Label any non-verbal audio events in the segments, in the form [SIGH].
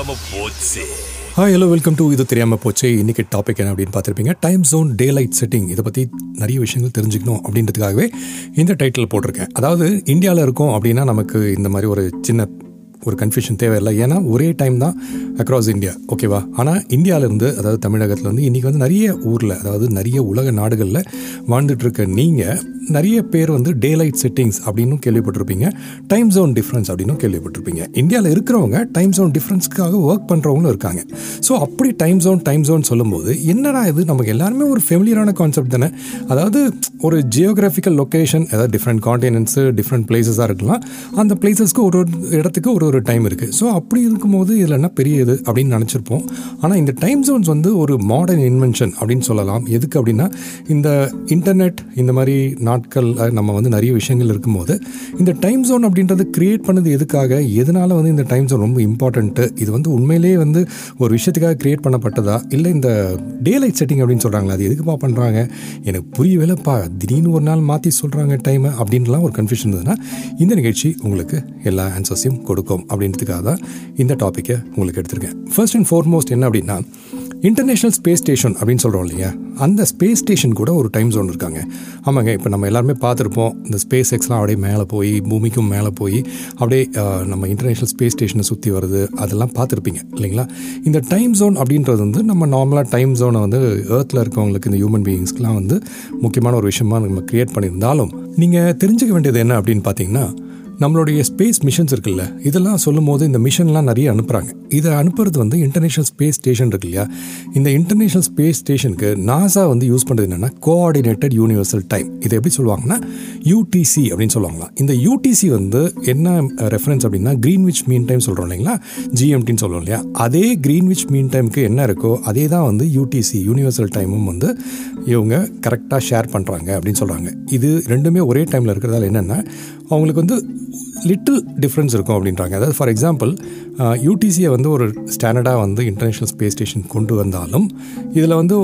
தெரியாம போச்சு. Hi hello welcome to இது தெரியாமல் போச்சு. இன்னைக்கு டாபிக் என்ன அப்படின்னு பார்த்துருப்பீங்க? டைம் ஜோன் டே லைட் செட்டிங் இதை பற்றி நிறைய விஷயங்கள் தெரிஞ்சுக்கணும் அப்படின்றதுக்காகவே இந்த டைட்டில் போட்டிருக்கேன். அதாவது இந்தியாவில் இருக்கோம் அப்படின்னா நமக்கு இந்த மாதிரி ஒரு சின்ன ஒரு கன்ஃபியூஷன் தேவையில்லை. ஏன்னா ஒரே டைம் தான் அக்ராஸ் இந்தியா ஓகேவா ஆனால் இந்தியாவிலேருந்து அதாவது தமிழகத்தில் வந்து இன்றைக்கி வந்து நிறைய ஊரில் அதாவது நிறைய உலக நாடுகளில் வாழ்ந்துட்டுருக்க நீங்கள் நிறைய பேர் வந்து டே லைட் செட்டிங்ஸ் அப்படின்னும் கேள்விப்பட்டிருப்பீங்க. டைம் ஜோன் டிஃப்ரென்ஸ் அப்படின்னும் கேள்விப்பட்டிருப்பீங்க. இந்தியாவில் இருக்கிறவங்க டைம் ஜோன் டிஃப்ரென்ஸ்க்காக ஒர்க் பண்ணுறவங்களும் இருக்காங்க. ஸோ அப்படி டைம் ஜோன் டைம் ஜோன் சொல்லும்போது என்னடா இது? நமக்கு எல்லாருமே ஒரு ஃபெமிலியரான கான்செப்ட் தானே? அதாவது ஒரு ஜியோகிராஃபிக்கல் லொக்கேஷன் அதாவது டிஃப்ரெண்ட் காண்டினென்ட்ஸு டிஃப்ரெண்ட் பிளேசஸாக இருக்கலாம். அந்த பிளேசஸ்க்கு ஒரு ஒரு இடத்துக்கு ஒரு ஒரு டைம் இருக்குது ஸோ அப்படி இருக்கும்போது இதில் என்ன பெரிய இது அப்படின்னு நினச்சிருப்போம். ஆனால் இந்த டைம் ஜோன்ஸ் வந்து ஒரு மாடர்ன் இன்வென்ஷன் அப்படின்னு சொல்லலாம். எதுக்கு அப்படின்னா இந்த இன்டர்நெட் இந்த மாதிரி நாட்கள் நம்ம வந்து நிறைய விஷயங்கள் இருக்கும்போது இந்த டைம் ஜோன் அப்படின்றது கிரியேட் பண்ணது எதுக்காக? எதனால் வந்து இந்த டைம் ஜோன் ரொம்ப இம்பார்ட்டண்ட்டு இது வந்து உண்மையிலேயே வந்து ஒரு விஷயத்துக்காக கிரியேட் பண்ணப்பட்டதா? இல்லை இந்த டே லைட் செட்டிங் அப்படின்னு சொல்கிறாங்களா அது எதுக்குப்பா பண்ணுறாங்க எனக்கு புரியவேலப்பா திடீர்னு ஒரு நாள் மாற்றி சொல்கிறாங்க டைமை அப்படின்லாம் ஒரு கன்ஃபியூஷன் இருந்ததுன்னா இந்த நிகழ்ச்சி உங்களுக்கு எல்லா ஆன்சர்ஸையும் கொடுக்கும். அப்படின்றதுக்காக தான் இந்த டாப்பிக்கை உங்களுக்கு எடுத்திருக்கேன். ஃபர்ஸ்ட் அண்ட் ஃபார்மோஸ்ட் என்ன அப்படின்னா இன்டர்நேஷ்னல் ஸ்பேஸ் ஸ்டேஷன் அப்படின்னு சொல்கிறோம் இல்லையா? அந்த ஸ்பேஸ் ஸ்டேஷன் கூட ஒரு டைம் ஜோன் இருக்காங்க. ஆமாங்க இப்போ நம்ம எல்லாருமே பார்த்துருப்போம் இந்த ஸ்பேஸ் எக்ஸ்லாம் அப்படியே மேலே போய் பூமிக்கும் மேலே போய் அப்படியே நம்ம இன்டர்நேஷ்னல் ஸ்பேஸ் ஸ்டேஷனை சுற்றி வருது அதெல்லாம் பார்த்துருப்பீங்க இல்லைங்களா? இந்த டைம் ஜோன் அப்படின்றது வந்து நம்ம நார்மலாக டைம் ஜோனை வந்து ஏர்த்தில் இருக்கவங்களுக்கு இந்த ஹியூமன் பீயிங்ஸ்க்குலாம் வந்து முக்கியமான ஒரு விஷயமா நம்ம க்ரியேட் பண்ணியிருந்தாலும் நீங்கள் தெரிஞ்சுக்க வேண்டியது என்ன அப்படின்னு பார்த்தீங்கன்னா நம்மளுடைய ஸ்பேஸ் மிஷன்ஸ் இருக்குல்ல இதெல்லாம் சொல்லும் போது இந்த மிஷன்லாம் நிறைய அனுப்புகிறாங்க இதை அனுப்புறது வந்து இன்டர்நேஷனல் ஸ்பேஸ் ஸ்டேஷன் இருக்கு இல்லையா? இந்த இன்டர்நேஷனல் ஸ்பேஸ் ஸ்டேஷனுக்கு நாசா வந்து யூஸ் பண்ணுறது என்னென்னா கோஆர்டினேட்டட் யூனிவர்சல் டைம் இதை எப்படி சொல்லுவாங்கன்னா யூடிசி அப்படின்னு சொல்லுவாங்களாம். இந்த யூடிசி வந்து என்ன ரெஃபரன்ஸ் அப்படின்னா க்ரீன்விச் மீன் டைம் சொல்கிறோம் இல்லைங்களா? ஜிஎம்டின்னு சொல்கிறோம் இல்லையா? அதே க்ரீன்விச் மீன் டைமுக்கு என்ன இருக்கோ அதே தான் வந்து யூடிசி யூனிவர்சல் டைமும் வந்து இவங்க கரெக்டாக ஷேர் பண்ணுறாங்க அப்படின்னு சொல்கிறாங்க இது ரெண்டுமே ஒரே டைமில் இருக்கிறதால என்னென்னா அவங்களுக்கு வந்து லிட்டில் டிஃப்ரென்ஸ் இருக்கும் அப்படின்றாங்க. அதாவது ஃபார் எக்ஸாம்பிள் யூடிசியை வந்து ஒரு ஸ்டாண்டர்டாக வந்து இன்டர்நேஷ்னல் ஸ்பேஸ் ஸ்டேஷன் கொண்டு வந்தாலும் இதில் வந்து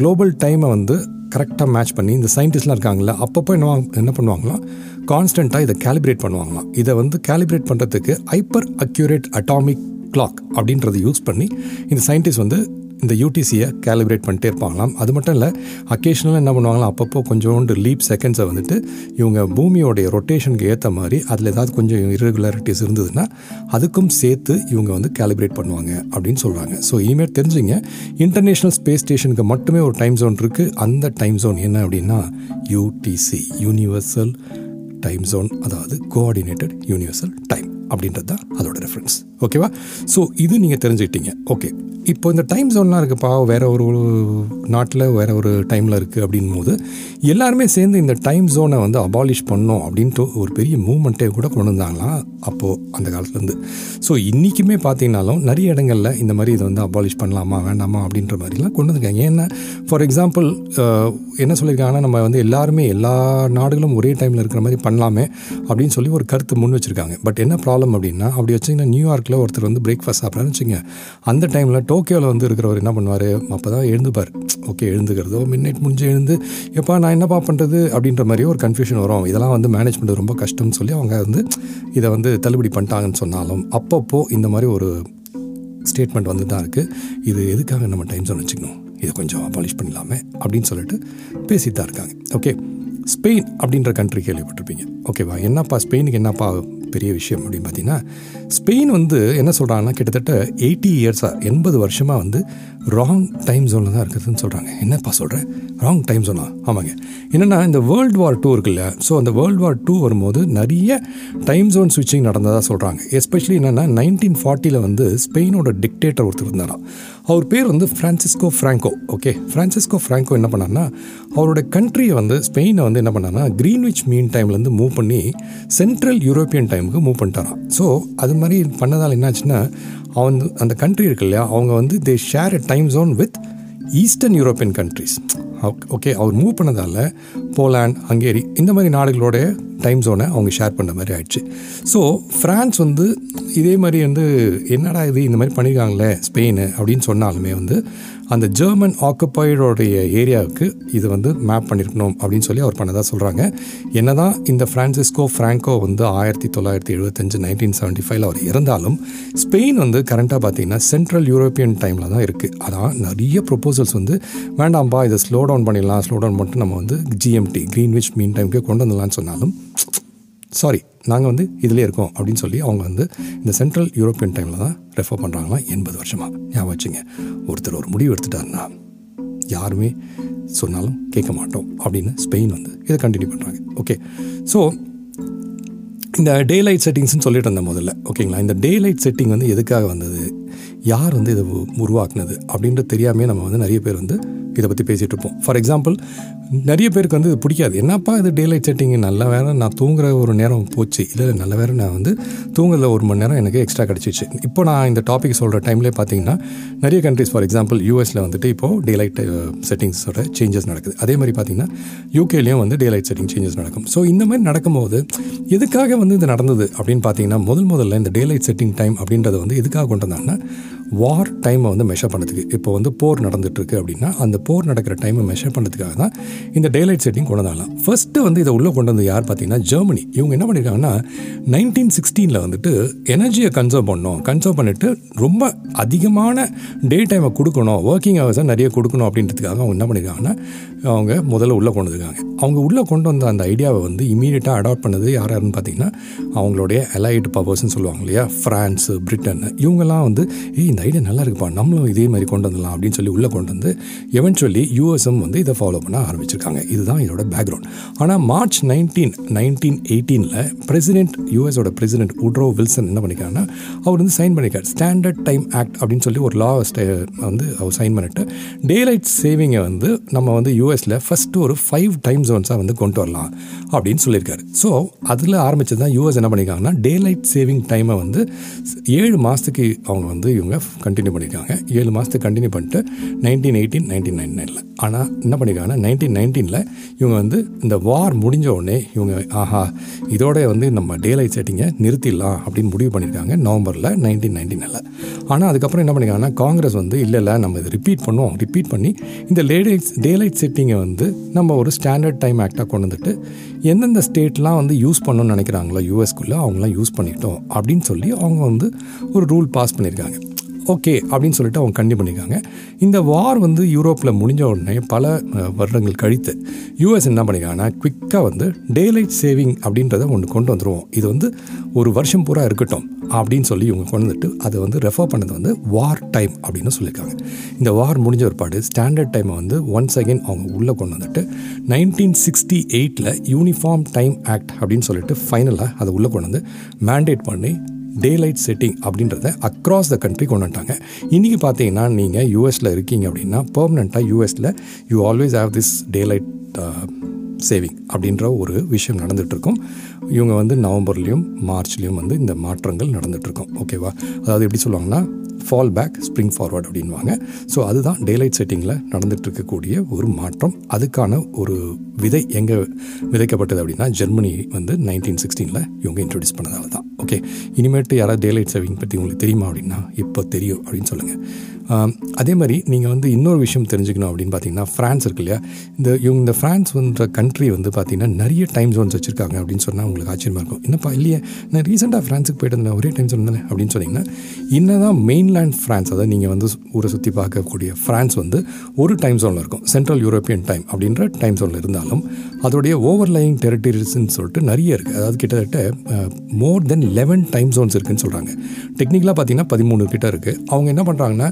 குளோபல் டைமை வந்து கரெக்டாக மேட்ச் பண்ணி இந்த சயின்டிஸ்ட்லாம் இருக்காங்கள அப்பப்போ என்ன என்ன பண்ணுவாங்களாம்? கான்ஸ்டண்ட்டாக இதை கேலிப்ரேட் பண்ணுவாங்களாம். இதை வந்து கேலிப்ரேட் பண்ணுறதுக்கு ஹைப்பர் அக்யூரேட் அட்டாமிக் கிளாக் அப்படின்றத யூஸ் பண்ணி இந்த சயின்டிஸ்ட் வந்து இந்த யூடிசியை கேலிப்ரேட் பண்ணிட்டே இருப்பாங்களாம். அது மட்டும் இல்லை அக்கேஷனலாக என்ன பண்ணுவாங்களாம் அப்பப்போ கொஞ்சோண்டு லீப் செகண்ட்ஸை வந்துட்டு இவங்க பூமியோடைய ரொட்டேஷனுக்கு ஏற்ற மாதிரி அதில் ஏதாவது கொஞ்சம் இரெகுலாரிட்டிஸ் இருந்ததுன்னா அதுக்கும் சேர்த்து இவங்க வந்து கேலிப்ரேட் பண்ணுவாங்க அப்படின்னு சொல்கிறாங்க ஸோ இனிமேல் தெரிஞ்சுங்க இன்டர்நேஷ்னல் ஸ்பேஸ் ஸ்டேஷனுக்கு மட்டுமே ஒரு டைம் ஜோன் இருக்குது அந்த டைம் ஜோன் என்ன அப்படின்னா யூடிசி யூனிவர்சல் டைம் ஜோன் அதாவது கோஆர்டினேட்டட் யூனிவர்சல் டைம் அப்படின்றது தான் அதோட ரெஃபரன்ஸ் ஓகேவா ஸோ இது நீங்கள் தெரிஞ்சுக்கிட்டீங்க. ஓகே இப்போ இந்த டைம் ஜோன்லாம் இருக்குப்பா வேற ஒரு நாட்டில் வேற ஒரு டைமில் இருக்குது அப்படின் போது எல்லாருமே சேர்ந்து இந்த டைம் ஜோனை வந்து அபாலிஷ் பண்ணோம் அப்படின்ட்டு ஒரு பெரிய மூமெண்ட்டே கூட கொண்டு வந்தாங்களாம் அப்போது அந்த காலத்துலேருந்து ஸோ இன்றைக்குமே பார்த்தீங்கன்னாலும் நிறைய இடங்களில் இந்த மாதிரி இதை வந்து அபாலிஷ் பண்ணலாமா வேண்டாமா அப்படின்ற மாதிரிலாம் கொண்டு வந்திருக்காங்க. ஏன்னா ஃபார் எக்ஸாம்பிள் என்ன சொல்லியிருக்காங்கன்னா நம்ம வந்து எல்லாருமே எல்லா நாடுகளும் ஒரே டைமில் இருக்கிற மாதிரி பண்ணலாமே அப்படின்னு சொல்லி ஒரு கருத்து முன் வச்சுருக்காங்க. பட் என்ன ப்ராப்ளம் அப்படின்னா அப்படி வச்சிங்கன்னா நியூயார்க்கில் ஒருத்தர் வந்து பிரேக்ஃபாஸ்ட் சாப்பிட்றான்னு வச்சுங்க அந்த டைமில் டோக்கியோவில் வந்து இருக்கிறவர் என்ன பண்ணுவார்? அப்போ தான் எழுந்துப்பார். ஓகே எழுந்துக்கிறதோ மிட் நைட் முடிஞ்சு எழுந்து எப்போ நான் என்னப்பா பண்ணுறது அப்படின்ற மாதிரியே ஒரு கன்ஃபியூஷன் வரும். இதெல்லாம் வந்து மேனேஜ் பண்ணுறது ரொம்ப கஷ்டம்னு சொல்லி அவங்க வந்து இதை வந்து தள்ளுபடி பண்ணிட்டாங்கன்னு சொன்னாலும் அப்பப்போ இந்த மாதிரி ஒரு ஸ்டேட்மெண்ட் வந்து தான் இருக்குது இது எதுக்காக நம்ம டைம் ஜோன் வச்சுக்கணும்? இதை கொஞ்சம் பாலிஷ் பண்ணலாமே அப்படின்னு சொல்லிட்டு பேசிட்டு தான் இருக்காங்க. ஓகே ஸ்பெயின் அப்படின்ற கண்ட்ரி கேள்விப்பட்டிருப்பீங்க. ஓகேவா? என்னப்பா ஸ்பெயினுக்கு என்னப்பா பெரிய விஷயம் அப்படின்னு பார்த்தீங்கன்னா ஸ்பெயின் வந்து என்ன சொல்கிறாங்கன்னா கிட்டத்தட்ட எயிட்டி இயர்ஸாக எண்பது வருஷமாக வந்து ராங் டைம் ஜோனில் தான் இருக்குதுன்னு சொல்கிறாங்க என்னப்பா சொல்கிறேன் ராங் டைம் ஜோனா ஆமாங்க. என்னென்னா இந்த வேர்ல்டு வார் டூ இருக்குல்ல ஸோ அந்த வேர்ல்டு வார் டூ வரும்போது நிறைய டைம் ஜோன் ஸ்விட்சிங் நடந்ததாக சொல்கிறாங்க எஸ்பெஷலி என்னென்னா நைன்டீன் ஃபார்ட்டியில் வந்து ஸ்பெயினோட டிக்டேட்டர் ஒருத்தர் இருந்தாராம். அவர் பேர் வந்து Francisco Franco okay Francisco Franco என்ன பண்ணார்னா அவரோட கண்ட்ரியை வந்து ஸ்பெயினை வந்து என்ன பண்ணார்னா க்ரீன்விச் மீன் டைம்லேருந்து மூவ் பண்ணி சென்ட்ரல் யூரோப்பியன் டைம் டைமுக்கு மூவ் பண்ணிட்டாரான் ஸோ அது மாதிரி பண்ணதால் என்னாச்சுன்னா அவன் அந்த கண்ட்ரி இருக்கு இல்லையா அவங்க வந்து they share a time zone with eastern European countries okay our move பண்ணதால் போலாண்ட் ஹங்கேரி இந்த மாதிரி நாடுகளோட டைம் ஜோனை அவங்க ஷேர் பண்ண மாதிரி ஆயிடுச்சு. ஸோ ஃப்ரான்ஸ் வந்து இதே மாதிரி வந்து என்னடா இது இந்த மாதிரி பண்ணியிருக்காங்களே ஸ்பெயின் அப்படின்னு சொன்னாலுமே வந்து அந்த ஜெர்மன் ஆக்குப்பைடோடைய ஏரியாவுக்கு இது வந்து மேப் பண்ணியிருக்கணும் அப்படின்னு சொல்லி அவர் பண்ணதாக சொல்கிறாங்க என்ன தான் இந்த ஃப்ரான்சிஸ்கோ ஃப்ராங்கோ வந்து ஆயிரத்தி தொள்ளாயிரத்தி எழுபத்தஞ்சு நைன்டீன் செவன்ட்டி ஃபைவ்ல அவர் இருந்தாலும் ஸ்பெயின் வந்து கரண்ட்டாக பார்த்தீங்கன்னா சென்ட்ரல் யூரோப்பியன் டைமில் தான் இருக்குது அதான் நிறைய ப்ரொப்போசல்ஸ் வந்து வேண்டாம்ப்பா இதை ஸ்லோ டவுன் பண்ணிடலாம் ஸ்லோ டவுன் பண்ணிட்டு நம்ம வந்து ஜிஎம்டி க்ரீன்விச் மீன் டைமுக்கு கொண்டு வந்துடலாம்னு சொன்னாலும் சாரி நாங்கள் வந்து இதிலே இருக்கோம் அப்படின்னு சொல்லி அவங்க வந்து இந்த சென்ட்ரல் யூரோப்பியன் டைமில் தான் ரெஃபர் பண்ணுறாங்களா எண்பது வருஷமாக ஞாபகம் வச்சுங்க. ஒருத்தர் ஒரு முடிவு எடுத்துட்டாருன்னா யாருமே சொன்னாலும் கேட்க மாட்டோம் அப்படின்னு ஸ்பெயின் வந்து இதை கண்டினியூ பண்ணுறாங்க ஓகே ஸோ இந்த டே லைட் செட்டிங்ஸ்னு சொல்லிட்டு இருந்தேன் முதல்ல. ஓகேங்களா இந்த டே லைட் செட்டிங் வந்து எதுக்காக வந்தது? யார் வந்து இதை உருவாக்குனது? அப்படின்றது தெரியாமே நம்ம வந்து நிறைய பேர் வந்து இதை பற்றி பேசிகிட்டு இருப்போம். ஃபார் எக்ஸாம்பிள் நிறைய பேருக்கு வந்து இது பிடிக்காது. என்னப்பா இது டே லைட் செட்டிங் நல்ல வேறு நான் தூங்குற ஒரு நேரம் போச்சு. இல்லை நல்ல வேறு நான் வந்து தூங்குறதுல ஒரு மணி நேரம் எனக்கு எக்ஸ்ட்ரா கிடச்சிச்சு. இப்போ நான் இந்த டாபிக் சொல்கிற டைம்லேயே பார்த்தீங்கன்னா நிறைய கண்ட்ரிஸ் ஃபார் எக்ஸாம்பிள் யூஎஸில் வந்துட்டு இப்போது டே லைட் செட்டிங்ஸோட சேஞ்சஸ் நடக்குது. அதே மாதிரி பார்த்தீங்கன்னா யூகேலேயும் வந்து டே லைட் செட்டிங் சேஞ்சஸ் நடக்கும். ஸோ இந்த மாதிரி நடக்கும்போது எதுக்காக வந்து இது நடந்தது அப்படின்னு பார்த்தீங்கன்னா முதல் முதல்ல இந்த டே லைட் செட்டிங் டைம் அப்படின்றத வந்து எதுக்காக கொண்டு வந்தாங்கன்னா வார் டைமை வந்து மெஷர் பண்ணுறதுக்கு இப்போ வந்து போர் நடந்துட்டுருக்கு அப்படின்னா அந்த போர் நடக்கிற டைமை மெஷர் பண்ணுறதுக்காக தான் இந்த டேலைட் செட்டிங் கொண்டு வந்தாலாம் ஃபஸ்ட்டு வந்து இதை உள்ளே கொண்டு வந்து யார் பார்த்தீங்கன்னா ஜெர்மனி இவங்க என்ன பண்ணியிருக்காங்கன்னா நைன்டீன் சிக்ஸ்டீனில் வந்துட்டு எனர்ஜியை கன்சர்வ் பண்ணணும் கன்சர்வ் பண்ணிவிட்டு ரொம்ப அதிகமான டே டைமை கொடுக்கணும். ஒர்க்கிங் ஹவர்ஸை நிறைய கொடுக்கணும் அப்படின்றதுக்காக அவங்க என்ன பண்ணியிருக்காங்கன்னா அவங்க முதல்ல உள்ளே கொண்டு வந்துருக்காங்க. அவங்க உள்ளே கொண்டு வந்த அந்த ஐடியாவை வந்து இமீடியட்டாக அடாப்ட் பண்ணது யார் யாருன்னு பார்த்தீங்கன்னா அவங்களுடைய அலைட் பவர்ஸ்ன்னு சொல்லுவாங்க இல்லையா? ஃப்ரான்ஸு பிரிட்டன் இவங்கெல்லாம் வந்து ஏய் இந்த ஐடியா நல்லா இருக்குப்பா. நம்மளும் இதே மாதிரி கொண்டு வந்துடலாம் அப்படின்னு சொல்லி உள்ளே கொண்டு வந்து சொல்லி யூஎஸ்எம் வந்து இதை ஃபாலோ பண்ண ஆரம்பிச்சிருக்காங்க. இதுதான் இதோட பேக்ரவுண்ட் ஆனால் மார்ச் நைன்டீன் நைன்டீன் எயிட்டீனில் பிரசிடென்ட் யூஎஸோட பிரசிடென்ட் உட்ரோ வில்சன் என்ன பண்ணியிருக்காங்கன்னா அவர் வந்து சைன் பண்ணிக்கார் ஸ்டாண்டர்ட் டைம் ஆக்ட் அப்படின்னு சொல்லி ஒரு லா வந்து அவர் சைன் பண்ணிட்டு டே லைட் சேவிங்கை வந்து நம்ம வந்து யூஎஸில் ஃபஸ்ட்டு ஒரு ஃபைவ் டைம் ஜோன்ஸாக வந்து கொண்டு வரலாம் அப்படின்னு சொல்லியிருக்காரு. ஸோ அதில் ஆரம்பிச்சது தான் யூஎஸ் என்ன பண்ணியிருக்காங்கன்னா டே லைட் சேவிங் டைமை வந்து ஏழு மாதத்துக்கு அவங்க வந்து இவங்க கண்டினியூ பண்ணியிருக்காங்க ஏழு மாதத்துக்கு கண்டினியூ பண்ணிட்டு நைன்டீன் எயிட்டீன் நைன்டீன் நைன் நைனில் ஆனால் என்ன பண்ணியிருக்காங்கன்னா நைன்டீன் நைன்டீனில் இவங்க வந்து இந்த வார் முடிஞ்ச உடனே இவங்க ஆஹா இதோட வந்து நம்ம டேலைட் செட்டிங்கை நிறுத்திடலாம் அப்படின்னு முடிவு பண்ணியிருக்காங்க நவம்பரில் நைன்டீன் நைன்டீனில் ஆனால் அதுக்கப்புறம் என்ன பண்ணியிருக்காங்கன்னா காங்கிரஸ் வந்து இல்லை இல்லை நம்ம இதை ரிப்பீட் பண்ணுவோம். ரிப்பீட் பண்ணி இந்த லேடைட் டே லைட் செட்டிங்கை வந்து நம்ம ஒரு ஸ்டாண்டர்ட் டைம் ஆக்டாக கொண்டு வந்துட்டு எந்தெந்த ஸ்டேட்லாம் வந்து யூஸ் பண்ணணும்னு நினைக்கிறாங்களோ யூஎஸ்குள்ளே அவங்களாம் யூஸ் பண்ணிட்டோம் அப்படின்னு சொல்லி அவங்க வந்து ஒரு ரூல் பாஸ் பண்ணியிருக்காங்க ஓகே அப்படின்னு சொல்லிட்டு அவங்க கண்டி பண்ணியிருக்காங்க. இந்த வார் வந்து யூரோப்பில் முடிஞ்ச உடனே பல வருடங்கள் கழித்து யூஎஸ் என்ன பண்ணியிருக்காங்கன்னா குவிக்காக வந்து டேலைட் சேவிங் அப்படின்றத ஒன்று கொண்டு வந்துடுவோம் இது வந்து ஒரு வருஷம் பூரா இருக்கட்டும் அப்படின்னு சொல்லி இவங்க கொண்டு வந்துட்டு அதை வந்து ரெஃபர் பண்ணது வந்து வார் டைம் அப்படின்னு சொல்லியிருக்காங்க. இந்த வார் முடிஞ்ச ஒருபாடு ஸ்டாண்டர்ட் டைமை வந்து ஒன்ஸ் அகெயின் அவங்க உள்ளே கொண்டு வந்துட்டு நைன்டீன் சிக்ஸ்டி எயிட்டில் யூனிஃபார்ம் டைம் ஆக்ட் அப்படின்னு சொல்லிட்டு ஃபைனலாக அதை உள்ளே கொண்டு வந்து மேண்டேட் பண்ணி டே லைட் செட்டிங் அப்படின்றத அக்ராஸ் த கண்ட்ரி கொண்டு வந்துட்டாங்க. இன்றைக்கி பார்த்தீங்கன்னா நீங்கள் யூஎஸில் இருக்கீங்க அப்படின்னா பர்மனெண்ட்டாக யூஎஸில் you always have this daylight saving அப்படின்ற ஒரு விஷயம் நடந்துகிட்ருக்கும் இவங்க வந்து நவம்பர்லேயும் மார்ச்லேயும் வந்து இந்த மாற்றங்கள் நடந்துகிட்ருக்கும் ஓகேவா அதாவது எப்படி சொல்லுவாங்கன்னா ஃபால் பேக் ஸ்ப்ரிங் ஃபார்வர்ட் அப்படின்வாங்க ஸோ அதுதான் டேலைட் செட்டிங்கில் நடந்துட்டு இருக்கக்கூடிய ஒரு மாற்றம். அதுக்கான ஒரு விதை எங்கே விதைக்கப்பட்டது அப்படின்னா ஜெர்மனி வந்து நைன்டீன் சிக்ஸ்டீனில் இவங்க இன்ட்ரடியூஸ் பண்ணதால தான். ஓகே இனிமேட்டு யாராவது டேலைட் சேவிங் பற்றி உங்களுக்கு தெரியுமா அப்படின்னா இப்போ தெரியும் அப்படின்னு சொல்லுங்கள் அதே மாதிரி நீங்கள் வந்து இன்னொரு விஷயம் தெரிஞ்சுக்கணும் அப்படின்னு பார்த்தீங்கன்னா ஃப்ரான்ஸ் இருக்கு இல்லையா? இந்த இவங்க இந்த ஃப்ரான்ஸ் கண்ட்ரி வந்து பார்த்தீங்கன்னா நிறைய டைம் ஜோன்ஸ் வச்சுருக்காங்க அப்படின்னு சொன்னால் உங்களுக்கு ஆச்சரியமாக இருக்கும். என்னப்பா இல்லையே நான் ரீசெண்டாக ஃப்ரான்ஸுக்கு போயிட்டு இருந்தேன் ஒரே டைம் அப்படின்னு தானே அப்படின்னு சொன்னீங்கன்னா மெயின் மெயின்லேண்ட் ஃப்ரான்ஸ் அதாவது நீங்கள் வந்து ஊரை சுற்றி பார்க்கக்கூடிய ஃப்ரான்ஸ் வந்து ஒரு டைம் ஜோனில் இருக்கும். சென்ட்ரல் யூரோப்பியன் டைம் அப்படின்ற டைம் ஜோனில் இருந்தாலும் அதோடைய ஓவர்லைங் டெரிட்டரிஸ்ன்னு சொல்லிட்டு நிறைய இருக்குது அதாவது கிட்டத்தட்ட more than eleven time zones இருக்குதுன்னு சொல்கிறாங்க டெக்னிக்கலாக பார்த்தீங்கன்னா பதிமூணு கிட்ட இருக்குது அவங்க என்ன பண்ணுறாங்கன்னா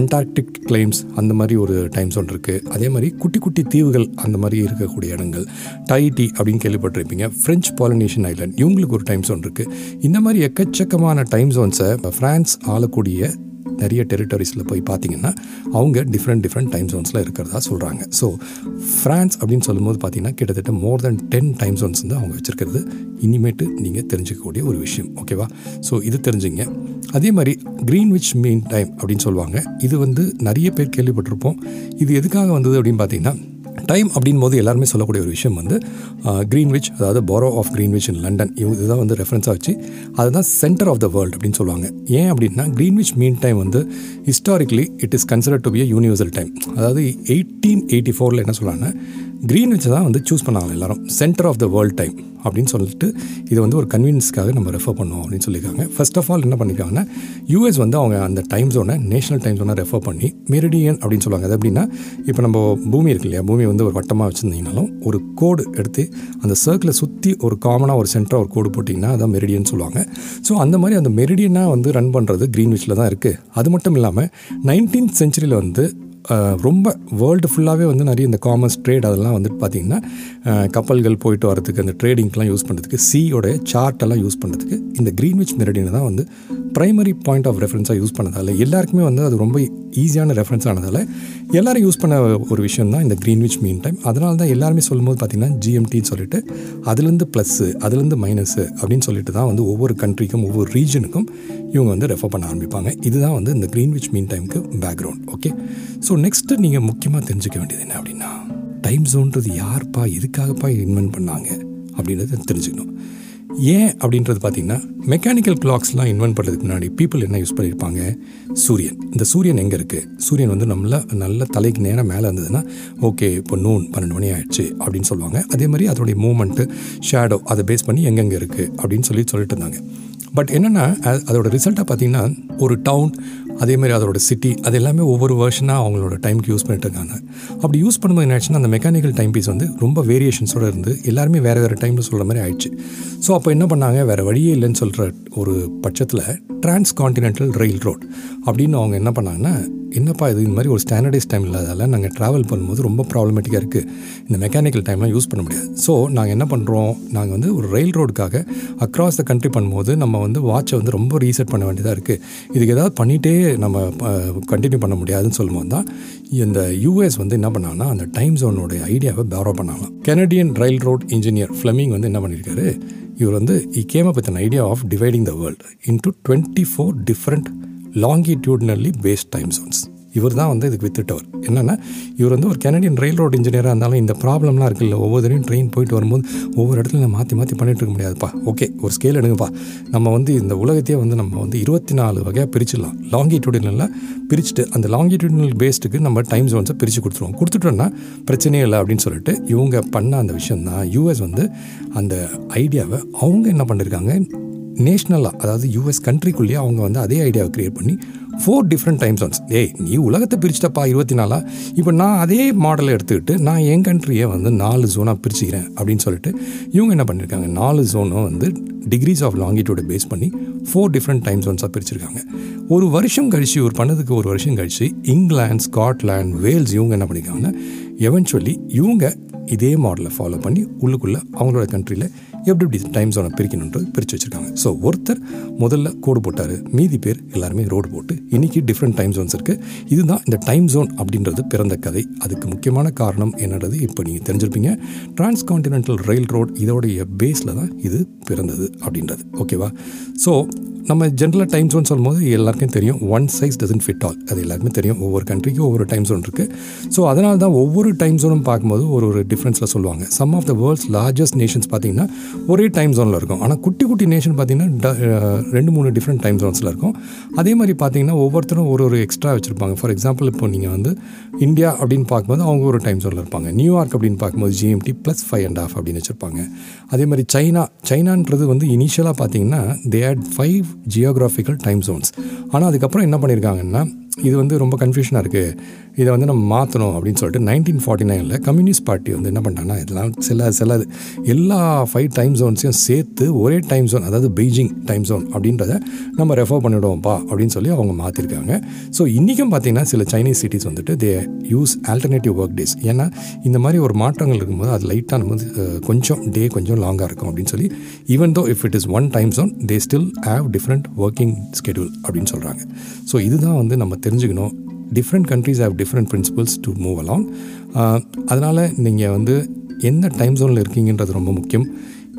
அண்டார்டிக் கிளைம்ஸ் அந்த மாதிரி ஒரு டைம் ஜோன் இருக்குது அதே மாதிரி குட்டி குட்டி தீவுகள் அந்த மாதிரி இருக்கக்கூடிய இடங்கள். டைட்டி அப்படின்னு கேள்விப்பட்டிருப்பீங்க. ஃப்ரெஞ்ச் பாலினேஷன் ஐலாண்ட் இவங்களுக்கு ஒரு டைம் ஜோன் இருக்குது இந்த மாதிரி எக்கச்சக்கமான டைம் ஜோன்ஸை ஃப்ரான்ஸ் ஆளக்கூடிய நிறைய டெரிட்டரிஸில் போய் பார்த்தீங்கன்னா அவங்க டிஃப்ரெண்ட் டிஃப்ரெண்ட் டைம் ஜோன்ஸில் இருக்கிறதா சொல்கிறாங்க ஸோ ஃப்ரான்ஸ் அப்படின்னு சொல்லும்போது பார்த்தீங்கன்னா கிட்டத்தட்ட more than ten time zones வந்து அவங்க வச்சுருக்கிறது. இனிமேட்டு நீங்கள் தெரிஞ்சுக்கக்கூடிய ஒரு விஷயம் ஓகேவா ஸோ இது தெரிஞ்சுங்க. அதே மாதிரி க்ரீன்விச் மீன் டைம் அப்படின்னு சொல்லுவாங்க. இது வந்து நிறைய பேர் கேள்விப்பட்டிருப்போம். இது எதுக்காக வந்தது அப்படின்னு பார்த்தீங்கன்னா டைம் அப்படின் போது எல்லாருமே சொல்லக்கூடிய ஒரு விஷயம் வந்து க்ரீன்விச் அதாவது borough of Greenwich in London இவங்க இதுதான் வந்து ரெஃபரன்ஸாக வச்சு அதுதான் சென்டர் ஆஃப் த வேர்ல்டு அப்படின்னு சொல்லுவாங்க. ஏன் அப்படின்னா க்ரீன்விச் மீன் டைம் வந்து historically it is consider to be a universal time அதாவது எயிட்டீன் எயிட்டி ஃபோரில் என்ன சொல்லுவாங்கன்னா க்ரீன்விச்சை தான் வந்து சூஸ் பண்ணாங்க எல்லாரும். Centre of the world time அப்படின்னு சொல்லிட்டு இதை வந்து ஒரு கன்வீனியன்ஸ்க்காக நம்ம ரெஃபர் பண்ணுவோம் அப்படின்னு சொல்லியிருக்காங்க. ஃபர்ஸ்ட் ஆஃப் ஆல் என்ன பண்ணியிருக்காங்கன்னா யூஎஸ் வந்து அவங்க அந்த டைம் ஜோனை நேஷனல் டைம் ஜோனை ரெஃபர் பண்ணி மெரிடியன் அப்படின்னு சொல்லுவாங்க. அது எப்படின்னா இப்போ நம்ம பூமி இருக்கு இல்லையா? பூமி வந்து ஒரு வட்டமாக வச்சுருந்தீங்கனாலும் ஒரு கோடு எடுத்து அந்த சர்க்கிளை சுற்றி ஒரு காமனாக ஒரு சென்டராக ஒரு கோடு போட்டிங்கன்னா அதான் மெரிடியன் சொல்லுவாங்க. ஸோ அந்த மாதிரி அந்த மெரிடியனாக வந்து ரன் பண்ணுறது க்ரீன்விச்சில் தான் இருக்குது அது மட்டும் இல்லாமல் நைன்டீன்த் செஞ்சுரியில் வந்து ரொம்ப வேர்ல்டு ஃபுல்லாகவே வந்து நிறைய இந்த காமர்ஸ் ட்ரேட் அதெல்லாம் வந்துட்டு பார்த்திங்கன்னா கப்பல்கள் போயிட்டு வரதுக்கு அந்த ட்ரேடிங்க்கெலாம் யூஸ் பண்ணுறதுக்கு சீயோடைய சார்ட்டெல்லாம் யூஸ் பண்ணுறதுக்கு இந்த க்ரீன்விச் மெரடினை தான் வந்து ப்ரைமரி பாயிண்ட் ஆஃப் ரெஃபரன்ஸாக யூஸ் பண்ணதால் எல்லாருக்குமே வந்து அது ரொம்ப ஈஸியான ரெஃபரன்ஸ் ஆனதால் எல்லோரும் யூஸ் பண்ண ஒரு விஷயம் தான் இந்த க்ரீன்விச் மீன் டைம் அதனால தான் எல்லாருமே சொல்லும்போது பார்த்திங்கன்னா ஜிஎம்டின்னு சொல்லிட்டு அதுலேருந்து ப்ளஸ்ஸு அதுலேருந்து மைனஸு அப்படின்னு சொல்லிட்டு தான் வந்து ஒவ்வொரு கண்ட்ரிக்கும் ஒவ்வொரு ரீஜனுக்கும் இவங்க வந்து ரெஃபர் பண்ண ஆரம்பிப்பாங்க. இதுதான் வந்து இந்த க்ரீன்விச் மீன் டைமுக்கு பேக்ரவுண்ட் ஓகே ஸோ நெக்ஸ்ட்டு நீங்கள் முக்கியமாக தெரிஞ்சுக்க வேண்டியது என்ன அப்படின்னா டைம் ஜோன்றது யார்ப்பா எதுக்காகப்பா இன்வென்ட் பண்ணாங்க அப்படின்றத தெரிஞ்சுக்கணும். ஏன் அப்படின்றது பார்த்தீங்கன்னா மெக்கானிக்கல் கிளாக்ஸ்லாம் இன்வென்ட் பண்ணுறதுக்கு முன்னாடி பீப்புள் என்ன யூஸ் பண்ணியிருப்பாங்க? சூரியன். இந்த சூரியன் எங்கே இருக்குது சூரியன் வந்து நம்மள நல்ல தலைக்கு நேரம் மேலே இருந்ததுன்னா ஓகே இப்போ நூன் பன்னெண்டு மணி ஆயிடுச்சு அப்படின்னு சொல்லுவாங்க. அதே மாதிரி அதோடைய மூமெண்ட்டு ஷேடோ அதை பேஸ் பண்ணி எங்கெங்கே இருக்குது அப்படின்னு சொல்லி சொல்லிட்டு இருந்தாங்க. பட் என்னென்னா அதோட ரிசல்ட்டாக பார்த்தீங்கன்னா ஒரு டவுன் அதே மாதிரி அதோட சிட்டி அது எல்லாமே ஒவ்வொரு வருஷனாக அவங்களோட டைமுக்கு யூஸ் பண்ணிட்டு இருக்காங்க. அப்படி யூஸ் பண்ணும்போது என்ன ஆச்சுன்னா அந்த மெக்கானிக்கல் டைம் பீஸ் வந்து ரொம்ப வேரியேஷன்ஸோடு இருந்து எல்லாருமே வேறு வேறு டைமில் சொல்கிற மாதிரி ஆயிடுச்சு. ஸோ அப்போ என்ன பண்ணாங்க வேறு வழியே இல்லைன்னு சொல்கிற ஒரு பட்சத்தில் டிரான்ஸ் கான்டினென்டல் ரயில் ரோட் அப்படின்னு அவங்க என்ன பண்ணாங்கன்னா என்னப்பா இது? இந்த மாதிரி ஒரு ஸ்டாண்டர்டைஸ் டைம் இல்லாதால நாங்கள் ட்ராவல் பண்ணும்போது ரொம்ப ப்ராப்ளமேட்டிக்காக இருக்குது இந்த மெக்கானிக்கல் டைம்லாம் யூஸ் பண்ண முடியாது. ஸோ நாங்கள் என்ன பண்ணுறோம் நாங்கள் வந்து ஒரு ரயில் ரோடுக்காக அக்ராஸ் த கண்ட்ரி பண்ணும்போது நம்ம வந்து வாட்சை வந்து ரொம்ப ரீசெட் பண்ண வேண்டியதாக இருக்குது இதுக்கு ஏதாவது பண்ணிகிட்டே நம்ம கண்டினியூ பண்ண முடியாதுன்னு சொல்லும்போது தான் இந்த யூஎஸ் வந்து என்ன பண்ணாங்கன்னா அந்த டைம் ஜோனோடைய ஐடியாவை பேரோ பண்ணலாம் கெனடியன் ரயில் ரோட் இன்ஜினியர் ஃப்ளமிங் வந்து என்ன பண்ணியிருக்காரு இவர் வந்து he came up with idea of dividing the world into twenty four different longitudinally based time zones இவர் தான் வந்து இதுக்கு வித்துட்டவர். என்னென்னா இவர் வந்து ஒரு கெனடியன் ரயில் ரோடு இன்ஜினியராக இருந்தாலும் இந்த ப்ராப்ளம்லாம் இருக்குல்ல ஒவ்வொருத்தரையும் ட்ரெயின் போயிட்டு வரும்போது ஒவ்வொரு இடத்துல மாற்றி மாற்றி பண்ணிட்டு இருக்க முடியாதுப்பா. ஓகே ஒரு ஸ்கேல் எடுங்கப்பா. நம்ம வந்து இந்த உலகத்தையே வந்து நம்ம வந்து இருபத்தி நாலு வகையாக பிரிச்சிடலாம். லாங்கிடியூடினலாக பிரிச்சுட்டு அந்த லாங்கிடியூடினல் பேஸ்டுக்கு நம்ம டைம் ஜோன்ஸை பிரித்து கொடுத்துருவோம். கொடுத்துட்டோன்னா பிரச்சனையே இல்லை அப்படின்னு சொல்லிட்டு இவங்க பண்ண அந்த விஷயம் தான் யூஎஸ் வந்து அந்த ஐடியாவை அவங்க என்ன பண்ணியிருக்காங்க நேஷ்னலாக அதாவது யூஎஸ் கண்ட்ரிக்குள்ளேயே அவங்க வந்து அதே ஐடியாவை க்ரியேட் பண்ணி ஃபோர் டிஃப்ரெண்ட் டைம் ஜோன்ஸ் ஏய் நீ உலகத்தை பிரிச்சிட்டப்பா இருபத்தி நாலா? இப்போ நான் அதே மாடலை எடுத்துக்கிட்டு நான் என் கண்ட்ரியை வந்து நாலு ஜோனாக பிரிச்சுக்கிறேன் அப்படின்னு சொல்லிட்டு இவங்க என்ன பண்ணியிருக்காங்க நாலு ஜோனும் வந்து டிகிரிஸ் ஆஃப் லாங்கிடியூடை பேஸ் பண்ணி ஃபோர் டிஃப்ரெண்ட் டைம் ஜோன்ஸாக பிரிச்சிருக்காங்க. ஒரு வருஷம் கழிச்சு ஒரு பண்ணதுக்கு ஒரு வருஷம் கழிச்சு இங்கிலாந்து ஸ்காட்லாண்ட் வேல்ஸ் இவங்க என்ன பண்ணியிருக்காங்கன்னா எவென்ச்சுவலி இவங்க இதே மாடலை ஃபாலோ பண்ணி உள்ளுக்குள்ளே அவங்களோட கண்ட்ரியில் எப்படி எப்படி டைம் ஜோனை பிரிக்கணுன்றது பிரித்து வச்சுருக்காங்க. ஸோ ஒருத்தர் முதல்ல கோடு போட்டார் மீதி பேர் எல்லாருமே ரோடு போட்டு இன்றைக்கி டிஃப்ரெண்ட் டைம் ஜோன்ஸ் இருக்குது இதுதான் இந்த டைம் ஜோன் அப்படின்றது பிறந்த கதை. அதுக்கு முக்கியமான காரணம் என்னன்றது இப்போ நீங்கள் தெரிஞ்சிருப்பீங்க. டிரான்ஸ்கான்டினென்டல் ரயில் ரோட் இதோடைய பேஸில் தான் இது பிறந்தது அப்படின்றது. ஓகேவா ஸோ நம்ம ஜென்ரலாக டைம் ஜோன் சொல்லும்போது எல்லாருக்கும் தெரியும் one size doesn't fit all அது எல்லாருக்குமே தெரியும். ஒவ்வொரு கண்ட்ரிக்கும் ஒவ்வொரு டைம் ஜோன் இருக்குது ஸோ அதனால தான் ஒவ்வொரு டைம் ஜோனும் பார்க்கும்போது ஒரு ஒரு டிஃப்ரென்ஸில் சொல்லுவாங்க. Some of the world's largest nations பார்த்தீங்கன்னா ஒரே டைம் ஜோனில் இருக்கும். ஆனால் குட்டி குட்டி நேஷன் பார்த்தீங்கன்னா ரெண்டு மூணு டிஃப்ரெண்ட் டைம் ஜோன்ஸில் இருக்கும். அதே மாதிரி பார்த்தீங்கன்னா ஒவ்வொருத்தரும் ஒரு ஒரு எக்ஸ்ட்ரா வச்சுருப்பாங்க. ஃபார் எக்ஸாம்பிள் இப்போ நீங்கள் வந்து இந்தியா அப்படின்னு பார்க்கும்போது அவங்க ஒரு டைம் ஜோனில் இருப்பாங்க. நியூயார்க் அப்படின்னு பார்க்கும்போது GMT plus five and half அப்படின்னு வச்சுருப்பாங்க. அதே மாதிரி சைனா சைனான்றது வந்து இனிஷியலாக பார்த்தீங்கன்னா they had five geographical time zones ஆனால் அதுக்கப்புறம் என்ன பண்ணியிருக்காங்கன்னா இது வந்து ரொம்ப கன்ஃபியூஷனாக இருக்குது இதை வந்து நம்ம மாற்றணும் அப்படின்னு சொல்லிட்டு நைன்டீன் ஃபார்ட்டி நைனில் கம்யூனிஸ்ட் பார்ட்டி வந்து என்ன பண்ணிட்டாங்கன்னா இதெல்லாம் சில சில எல்லா ஃபைவ் டைம் ஜோன்ஸையும் சேர்த்து ஒரே டைம் ஜோன் அதாவது பெய்ஜிங் டைம் ஜோன் அப்படின்றத நம்ம ரெஃபர் பண்ணிவிடுவோம்ப்பா அப்படின்னு சொல்லி அவங்க மாற்றிருக்காங்க ஸோ இன்றைக்கும் பார்த்தீங்கன்னா சில சைனீஸ் சிட்டிஸ் வந்துட்டு they use alternative work days ஏன்னா இந்த மாதிரி ஒரு மாற்றங்கள் இருக்கும்போது அது லைட்டாக நம்ம கொஞ்சம் டே கொஞ்சம் லாங்காக இருக்கும் அப்படின்னு சொல்லி even though if it is one time zone they still have different working schedule அப்படின்னு சொல்கிறாங்க ஸோ இதுதான் வந்து நம்ம தெரிஞ்சுக்கணும். Different countries have different principles to move along அதனால் நீங்கள் வந்து எந்த டைம் ஜோனில் இருக்கீங்கன்றது ரொம்ப முக்கியம்.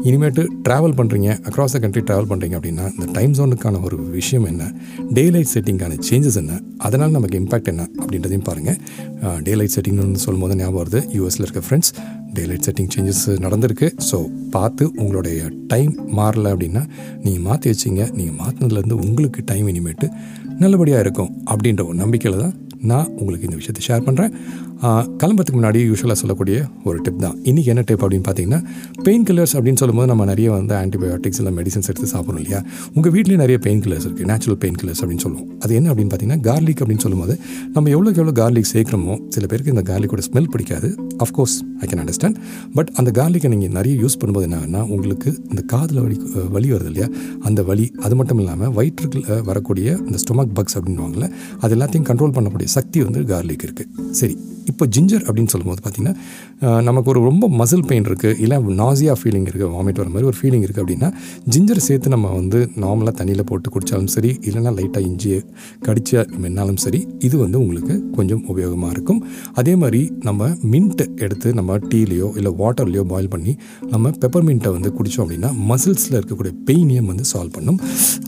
இனிமேட்டு ட்ராவல் பண்ணுறீங்க அக்ராஸ் த கண்ட்ரி ட்ராவல் பண்ணுறீங்க அப்படின்னா இந்த டைம் ஜோனுக்கான ஒரு விஷயம் என்ன? டே லைட் செட்டிங்கான சேஞ்சஸ் என்ன? அதனால் நமக்கு இம்பாக்ட் என்ன? அப்படின்றதையும் பாருங்கள் டே லைட் செட்டிங்னு சொல்லும்போது ஞாபகம் வருது. யூஎஸில் இருக்க friends day light setting changes நடந்திருக்கு. ஸோ பார்த்து உங்களுடைய டைம் மாறலை அப்படின்னா நீங்கள் மாற்றி வச்சிங்க. நீங்கள் மாற்றினதுலேருந்து உங்களுக்கு டைம் இனிமேட்டு நல்லபடியாக இருக்கும் அப்படின்ற ஒரு நம்பிக்கையில் தான் நான் உங்களுக்கு இந்த விஷயத்தை ஷேர் பண்ணுறேன் கிளம்புறதுக்கு முன்னாடி யூஸ்வலாக சொல்லக்கூடிய ஒரு டிப் தான். இன்றைக்கி என்ன டிப் அப்படின்னு பார்த்தீங்கன்னா பெயின் கில்லர்ஸ் அப்படின்னு சொல்லும்போது நம்ம நிறைய வந்து ஆன்டிபயோட்டிக்ஸ் இல்லை மெடிசன்ஸ் எடுத்து சாப்பிட்றோம் இல்லையா? உங்கள் வீட்லேயே நிறைய பெயின் கில்லர்ஸ் இருக்குது நேச்சுரல் பெயின் கில்லர்ஸ் அப்படின்னு சொல்லுவோம். அது என்ன அப்படின்னு பார்த்தீங்கன்னா கார்லிக் அப்படின்னு சொல்லும்போது நம்ம எவ்வளோக்கு எவ்வளோ கார்லிக் சேர்க்குறோமோ சில பேருக்கு இந்த கார்லிக்கோட ஸ்மெல் பிடிக்காது. Of course I can understand but அந்த கார்லிக்கை நீங்கள் நிறைய யூஸ் பண்ணும்போது என்னன்னா உங்களுக்கு இந்த காதில் வலி வலி வருது இல்லையா? அந்த வலி அது மட்டும் இல்லாமல் வயிற்றுக்குள்ள வரக்கூடிய இந்த ஸ்டொமக் பக்ஸ் அப்படின்வாங்கல்ல அது எல்லாத்தையும் கண்ட்ரோல் பண்ணக்கூடிய சக்தி வந்து கார்லிக் இருக்குது சரி இப்போ ஜிஞ்சர் அப்படின்னு சொல்லும்போது பார்த்திங்கன்னா நமக்கு ஒரு ரொம்ப மசில் பெயின் இருக்குது இல்லை நாசியா ஃபீலிங் இருக்குது வாமிட் வர மாதிரி ஒரு ஃபீலிங் இருக்குது அப்படின்னா ஜிஞ்சர் சேர்த்து நம்ம வந்து நார்மலாக தண்ணியில் போட்டு குடித்தாலும் சரி இல்லைன்னா லைட்டாக இஞ்சி கடிச்சா மென்னாலும் சரி இது வந்து உங்களுக்கு கொஞ்சம் உபயோகமாக இருக்கும். அதே மாதிரி நம்ம மின்ட் எடுத்து நம்ம டீலேயோ இல்லை வாட்டர்லேயோ பாயில் பண்ணி நம்ம பெப்பர் மின்ட்டை வந்து குடித்தோம் அப்படின்னா மசில்ஸில் இருக்கக்கூடிய பெயினையும் வந்து சால்வ் பண்ணும்.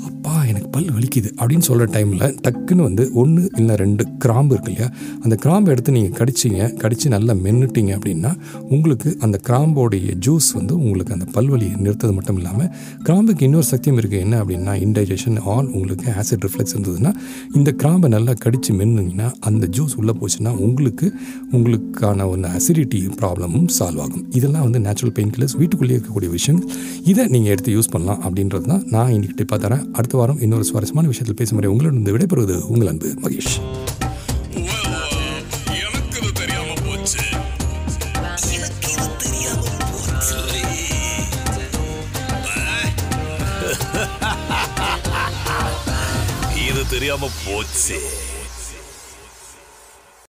அப்பா எனக்கு பல் வலிக்குது அப்படின்னு சொல்கிற டைமில் டக்குன்னு வந்து ஒன்று இல்லை ரெண்டு கிராம்பு இருக்கு இல்லையா? அந்த கிராம்பு எடுத்து நீங்கள் கடிச்சிங்க கடித்து நல்லா மென்னுட்டீங்க அப்படின்னா உங்களுக்கு அந்த கிராம்போடைய ஜூஸ் வந்து உங்களுக்கு அந்த பல்வலி நிறுத்தது மட்டும் இல்லாமல் கிராம்புக்கு இன்னொரு சக்தியும் இருக்குது என்ன அப்படின்னா இன்டைஜஷன் ஆல் உங்களுக்கு ஆசிட் ரிஃப்ளெக்ஸ் இருந்ததுன்னா இந்த கிராம்பை நல்லா கடித்து மென்னுங்கன்னா அந்த ஜூஸ் உள்ளே போச்சுன்னா உங்களுக்கு உங்களுக்கான ஒரு அசிடிட்டி ப்ராப்ளமும் சால்வ் ஆகும் இதெல்லாம் வந்து நேச்சுரல் பெயின் கில்லர்ஸ் வீட்டுக்குள்ளேயே இருக்கக்கூடிய விஷயம். இதை நீங்கள் எடுத்து யூஸ் பண்ணலாம் அப்படின்றது தான் நான் இன்னைக்கு டிப்பாக தரேன். அடுத்த வாரம் இன்னொரு சுவாரஸ்யமான விஷயத்தில் பேசும் முறை உங்களிடம் விடைபெறுவது உங்கள் அன்பு மகேஷ். [LAUGHS] இது தெரியாம தெரியாம போச்சு.